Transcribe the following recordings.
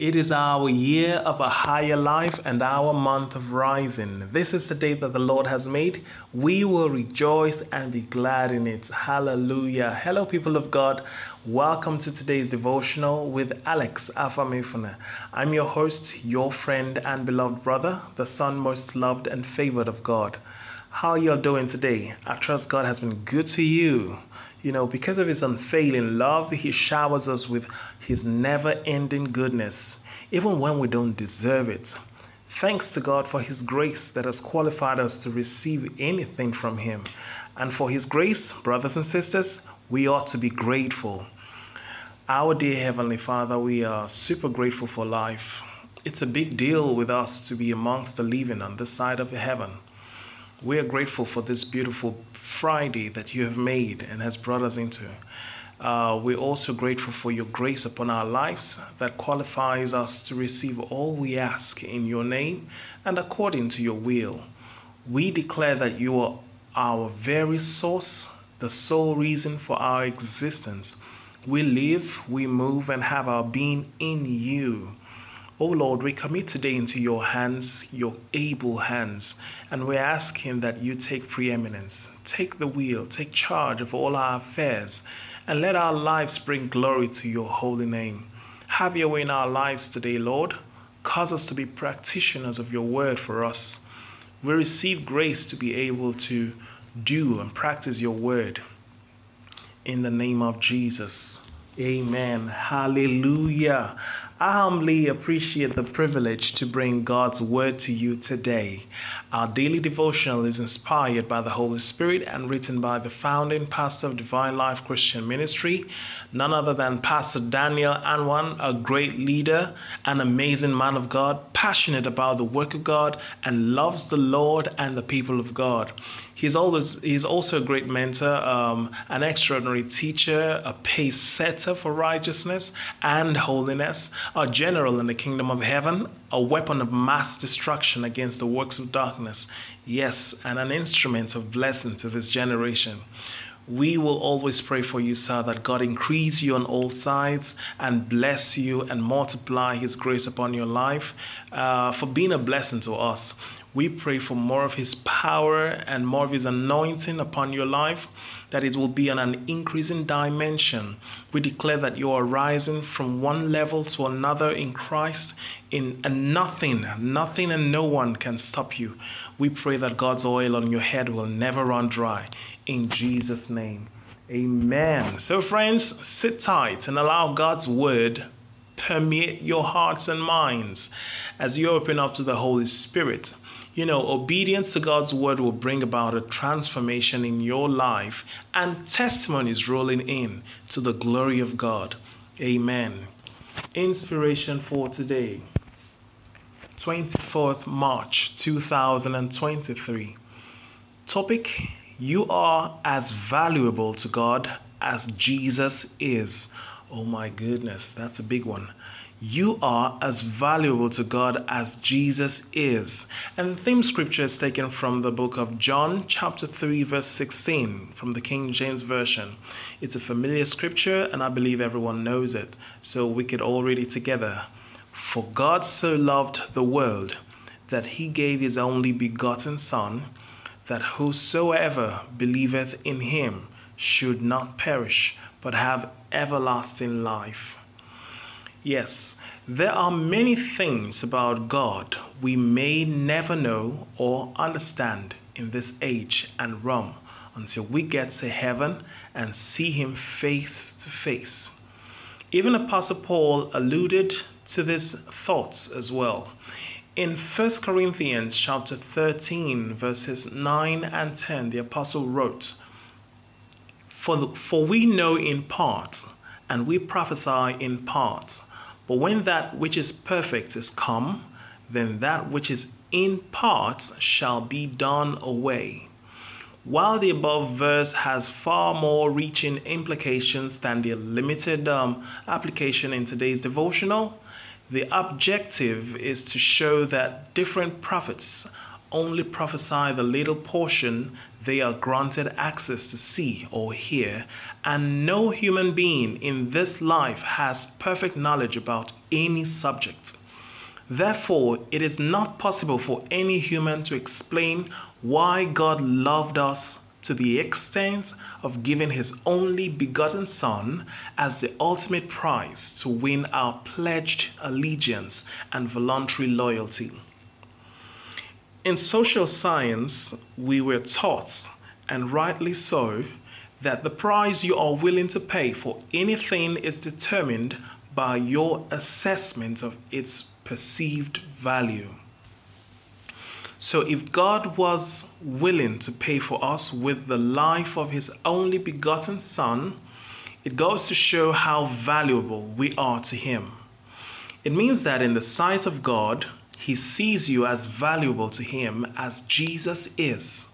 It is our year of a higher life and our month of rising. This is the day that the Lord has made. We will rejoice and be glad in it. Hallelujah. Hello, people of God. Welcome to today's devotional with Alex Afamefuna. I'm your host, your friend and beloved brother, the son most loved and favored of God. How are you're doing today? I trust God has been good to you. You know, because of his unfailing love, he showers us with his never ending goodness, even when we don't deserve it. Thanks to God for his grace that has qualified us to receive anything from him. And for his grace, brothers and sisters, we ought to be grateful. Our dear Heavenly Father, we are super grateful for life. It's a big deal with us to be amongst the living on this side of heaven. We are grateful for this beautiful Friday that you have made and has brought us into. Uh, we're also grateful for your grace upon our lives that qualifies us to receive all we ask in your name and according to your will. We declare that you are our very source, the sole reason for our existence. We live, we move, and have our being in you. Oh Lord, we commit today into your hands, your able hands, and we're asking that you take preeminence, take the wheel, take charge of all our affairs, and let our lives bring glory to your holy name. Have your way in our lives today, Lord. Cause us to be practitioners of your word for us. We receive grace to be able to do and practice your word. In the name of Jesus. Amen. Hallelujah. I humbly appreciate the privilege to bring God's word to you today. Our daily devotional is inspired by the Holy Spirit and written by the founding pastor of Divine Life Christian Ministry, none other than Pastor Daniel Anwan, a great leader, an amazing man of God, passionate about the work of God, and loves the Lord and the people of God. He's always he's also a great mentor, um, an extraordinary teacher, a pace setter for righteousness and holiness, a general in the kingdom of heaven, a weapon of mass destruction against the works of darkness. Yes, and an instrument of blessing to this generation. We will always pray for you, sir, that God increase you on all sides and bless you and multiply His grace upon your life uh, for being a blessing to us. We pray for more of His power and more of His anointing upon your life, that it will be on an increasing dimension. We declare that you are rising from one level to another in Christ, in and nothing, nothing and no one can stop you. We pray that God's oil on your head will never run dry. In Jesus' name. Amen. So, friends, sit tight and allow God's word permeate your hearts and minds as you open up to the Holy Spirit. You know, obedience to God's word will bring about a transformation in your life and testimonies rolling in to the glory of God. Amen. Inspiration for today, 24th March 2023. Topic You are as valuable to God as Jesus is. Oh my goodness, that's a big one you are as valuable to God as Jesus is. And the theme scripture is taken from the book of John, chapter 3, verse 16, from the King James Version. It's a familiar scripture, and I believe everyone knows it. So we could all read it together. For God so loved the world that he gave his only begotten Son, that whosoever believeth in him should not perish, but have everlasting life. Yes, there are many things about God we may never know or understand in this age and realm until we get to heaven and see Him face to face. Even Apostle Paul alluded to these thoughts as well. In 1 Corinthians chapter 13, verses 9 and 10, the apostle wrote, For, the, for we know in part, and we prophesy in part. But when that which is perfect is come, then that which is in part shall be done away. While the above verse has far more reaching implications than the limited um, application in today's devotional, the objective is to show that different prophets only prophesy the little portion they are granted access to see or hear, and no human being in this life has perfect knowledge about any subject. Therefore, it is not possible for any human to explain why God loved us to the extent of giving his only begotten Son as the ultimate prize to win our pledged allegiance and voluntary loyalty. In social science, we were taught, and rightly so, that the price you are willing to pay for anything is determined by your assessment of its perceived value. So, if God was willing to pay for us with the life of His only begotten Son, it goes to show how valuable we are to Him. It means that in the sight of God, He sees you as valuable to Him as Jesus is.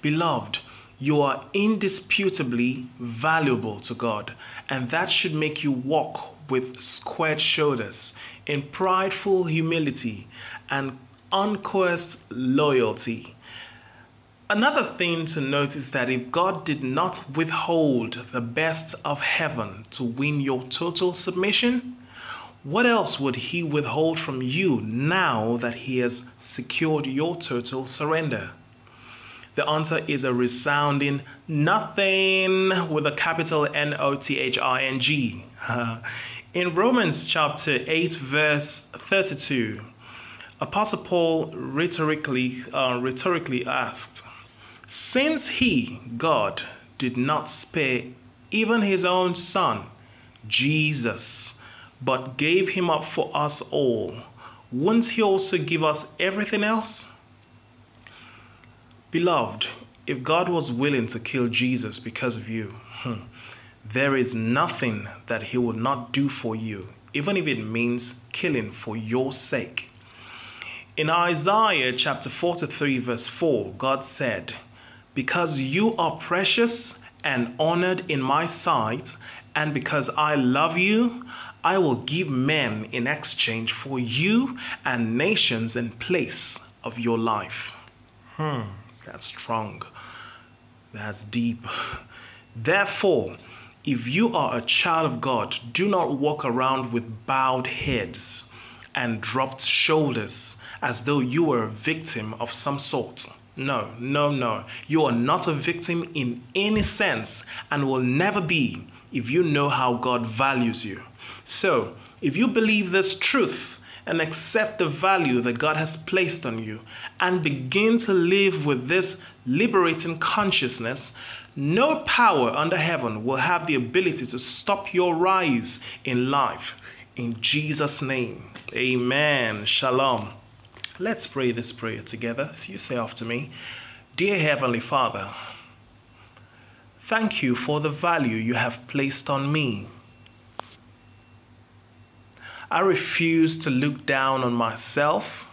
Beloved, you are indisputably valuable to God, and that should make you walk with squared shoulders in prideful humility and uncoerced loyalty. Another thing to note is that if God did not withhold the best of heaven to win your total submission, what else would He withhold from you now that He has secured your total surrender? The answer is a resounding nothing with a capital N O T H I N G. In Romans chapter 8, verse 32, Apostle Paul rhetorically, uh, rhetorically asked, Since he, God, did not spare even his own son, Jesus, but gave him up for us all, won't he also give us everything else? Beloved, if God was willing to kill Jesus because of you, hmm, there is nothing that he will not do for you, even if it means killing for your sake. In Isaiah chapter 43, verse 4, God said, Because you are precious and honored in my sight, and because I love you, I will give men in exchange for you and nations in place of your life. Hmm, that's strong. That's deep. Therefore, if you are a child of God, do not walk around with bowed heads and dropped shoulders as though you were a victim of some sort. No, no, no. You are not a victim in any sense and will never be if you know how God values you. So, if you believe this truth and accept the value that God has placed on you and begin to live with this liberating consciousness, no power under heaven will have the ability to stop your rise in life. In Jesus' name, amen. Shalom. Let's pray this prayer together. So you say after me Dear Heavenly Father, thank you for the value you have placed on me. I refuse to look down on myself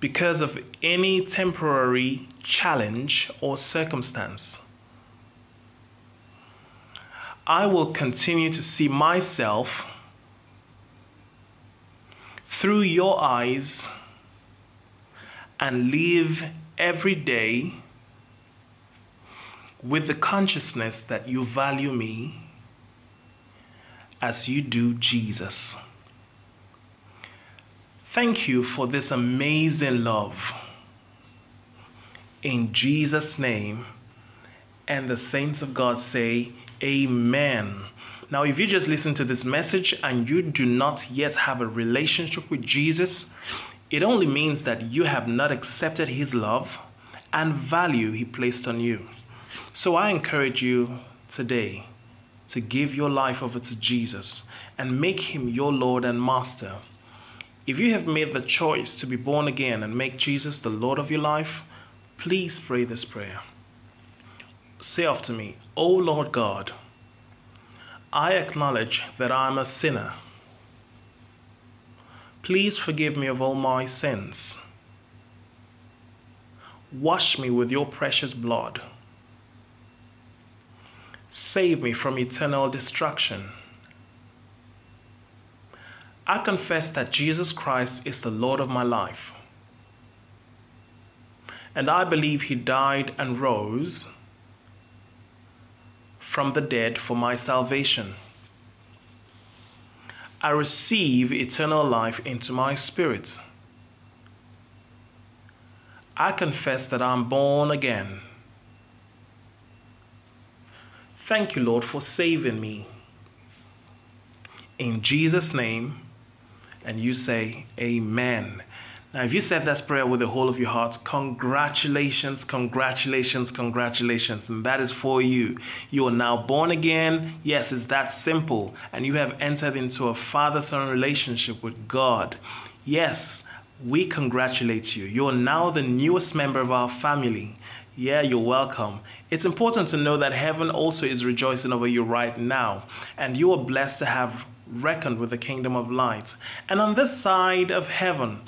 because of any temporary challenge or circumstance. I will continue to see myself through your eyes and live every day with the consciousness that you value me as you do Jesus. Thank you for this amazing love. In Jesus' name, and the saints of God say, Amen. Now, if you just listen to this message and you do not yet have a relationship with Jesus, it only means that you have not accepted his love and value he placed on you. So I encourage you today to give your life over to Jesus and make him your Lord and Master. If you have made the choice to be born again and make Jesus the Lord of your life, please pray this prayer. Say after me, O Lord God, I acknowledge that I am a sinner. Please forgive me of all my sins. Wash me with your precious blood. Save me from eternal destruction. I confess that Jesus Christ is the Lord of my life. and I believe he died and rose from the dead for my salvation. I receive eternal life into my spirit. I confess that I'm born again. Thank you, Lord, for saving me. In Jesus' name, and you say, Amen. Now, if you said that prayer with the whole of your heart, congratulations, congratulations, congratulations. And that is for you. You are now born again. Yes, it's that simple. And you have entered into a father son relationship with God. Yes, we congratulate you. You are now the newest member of our family. Yeah, you're welcome. It's important to know that heaven also is rejoicing over you right now, and you are blessed to have reckoned with the kingdom of light. And on this side of heaven,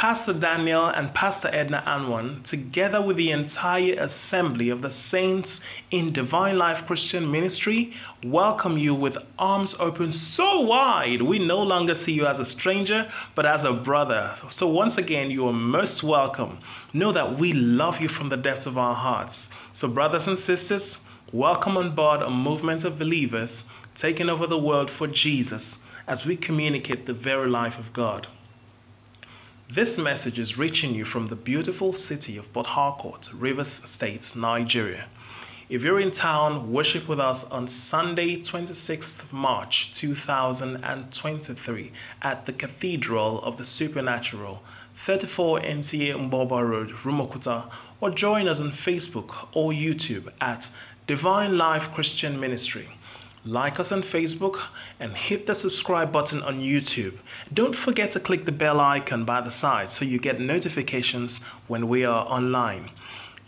Pastor Daniel and Pastor Edna Anwan, together with the entire assembly of the saints in Divine Life Christian Ministry, welcome you with arms open so wide. We no longer see you as a stranger, but as a brother. So, once again, you are most welcome. Know that we love you from the depths of our hearts. So, brothers and sisters, welcome on board a movement of believers taking over the world for Jesus as we communicate the very life of God. This message is reaching you from the beautiful city of Port Harcourt, Rivers State, Nigeria. If you're in town, worship with us on Sunday, 26th March 2023 at the Cathedral of the Supernatural, 34 NTA Mgbuoba Road, Rumuokwuta, or join us on Facebook or YouTube at Divine Life Christian Ministry like us on Facebook, and hit the subscribe button on YouTube. Don't forget to click the bell icon by the side so you get notifications when we are online.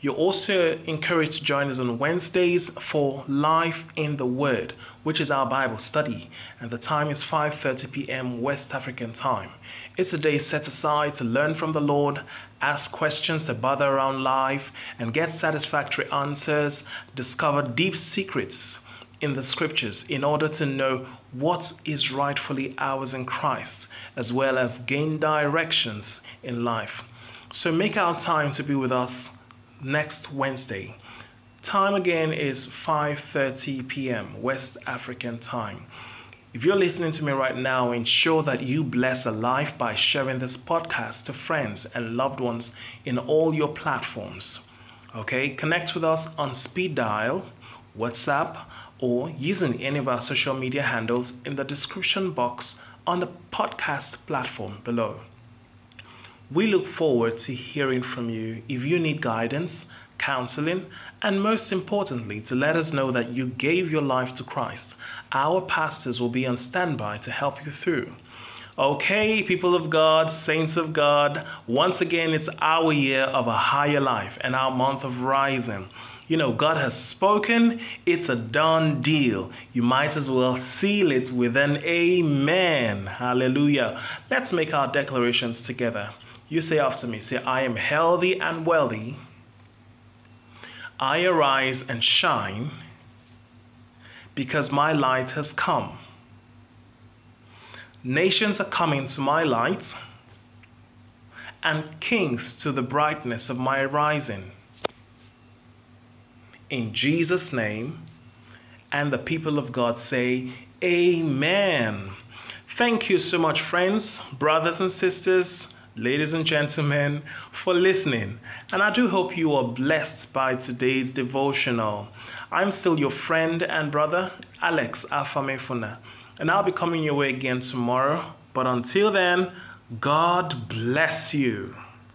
You're also encouraged to join us on Wednesdays for Life in the Word, which is our Bible study, and the time is 5:30 p.m. West African time. It's a day set aside to learn from the Lord, ask questions that bother around life, and get satisfactory answers, discover deep secrets in the scriptures in order to know what is rightfully ours in Christ, as well as gain directions in life. So make our time to be with us next Wednesday. Time again is 5:30 p.m. West African time. If you're listening to me right now, ensure that you bless a life by sharing this podcast to friends and loved ones in all your platforms. Okay, connect with us on speed dial, WhatsApp, or using any of our social media handles in the description box on the podcast platform below. We look forward to hearing from you if you need guidance, counseling, and most importantly, to let us know that you gave your life to Christ. Our pastors will be on standby to help you through. Okay, people of God, saints of God, once again, it's our year of a higher life and our month of rising. You know, God has spoken, it's a done deal. You might as well seal it with an amen. Hallelujah. Let's make our declarations together. You say after me, say, I am healthy and wealthy. I arise and shine because my light has come. Nations are coming to my light, and kings to the brightness of my rising in Jesus' name. And the people of God say, Amen. Thank you so much, friends, brothers and sisters, ladies and gentlemen, for listening. And I do hope you are blessed by today's devotional. I'm still your friend and brother, Alex Afamefuna, and I'll be coming your way again tomorrow. But until then, God bless you.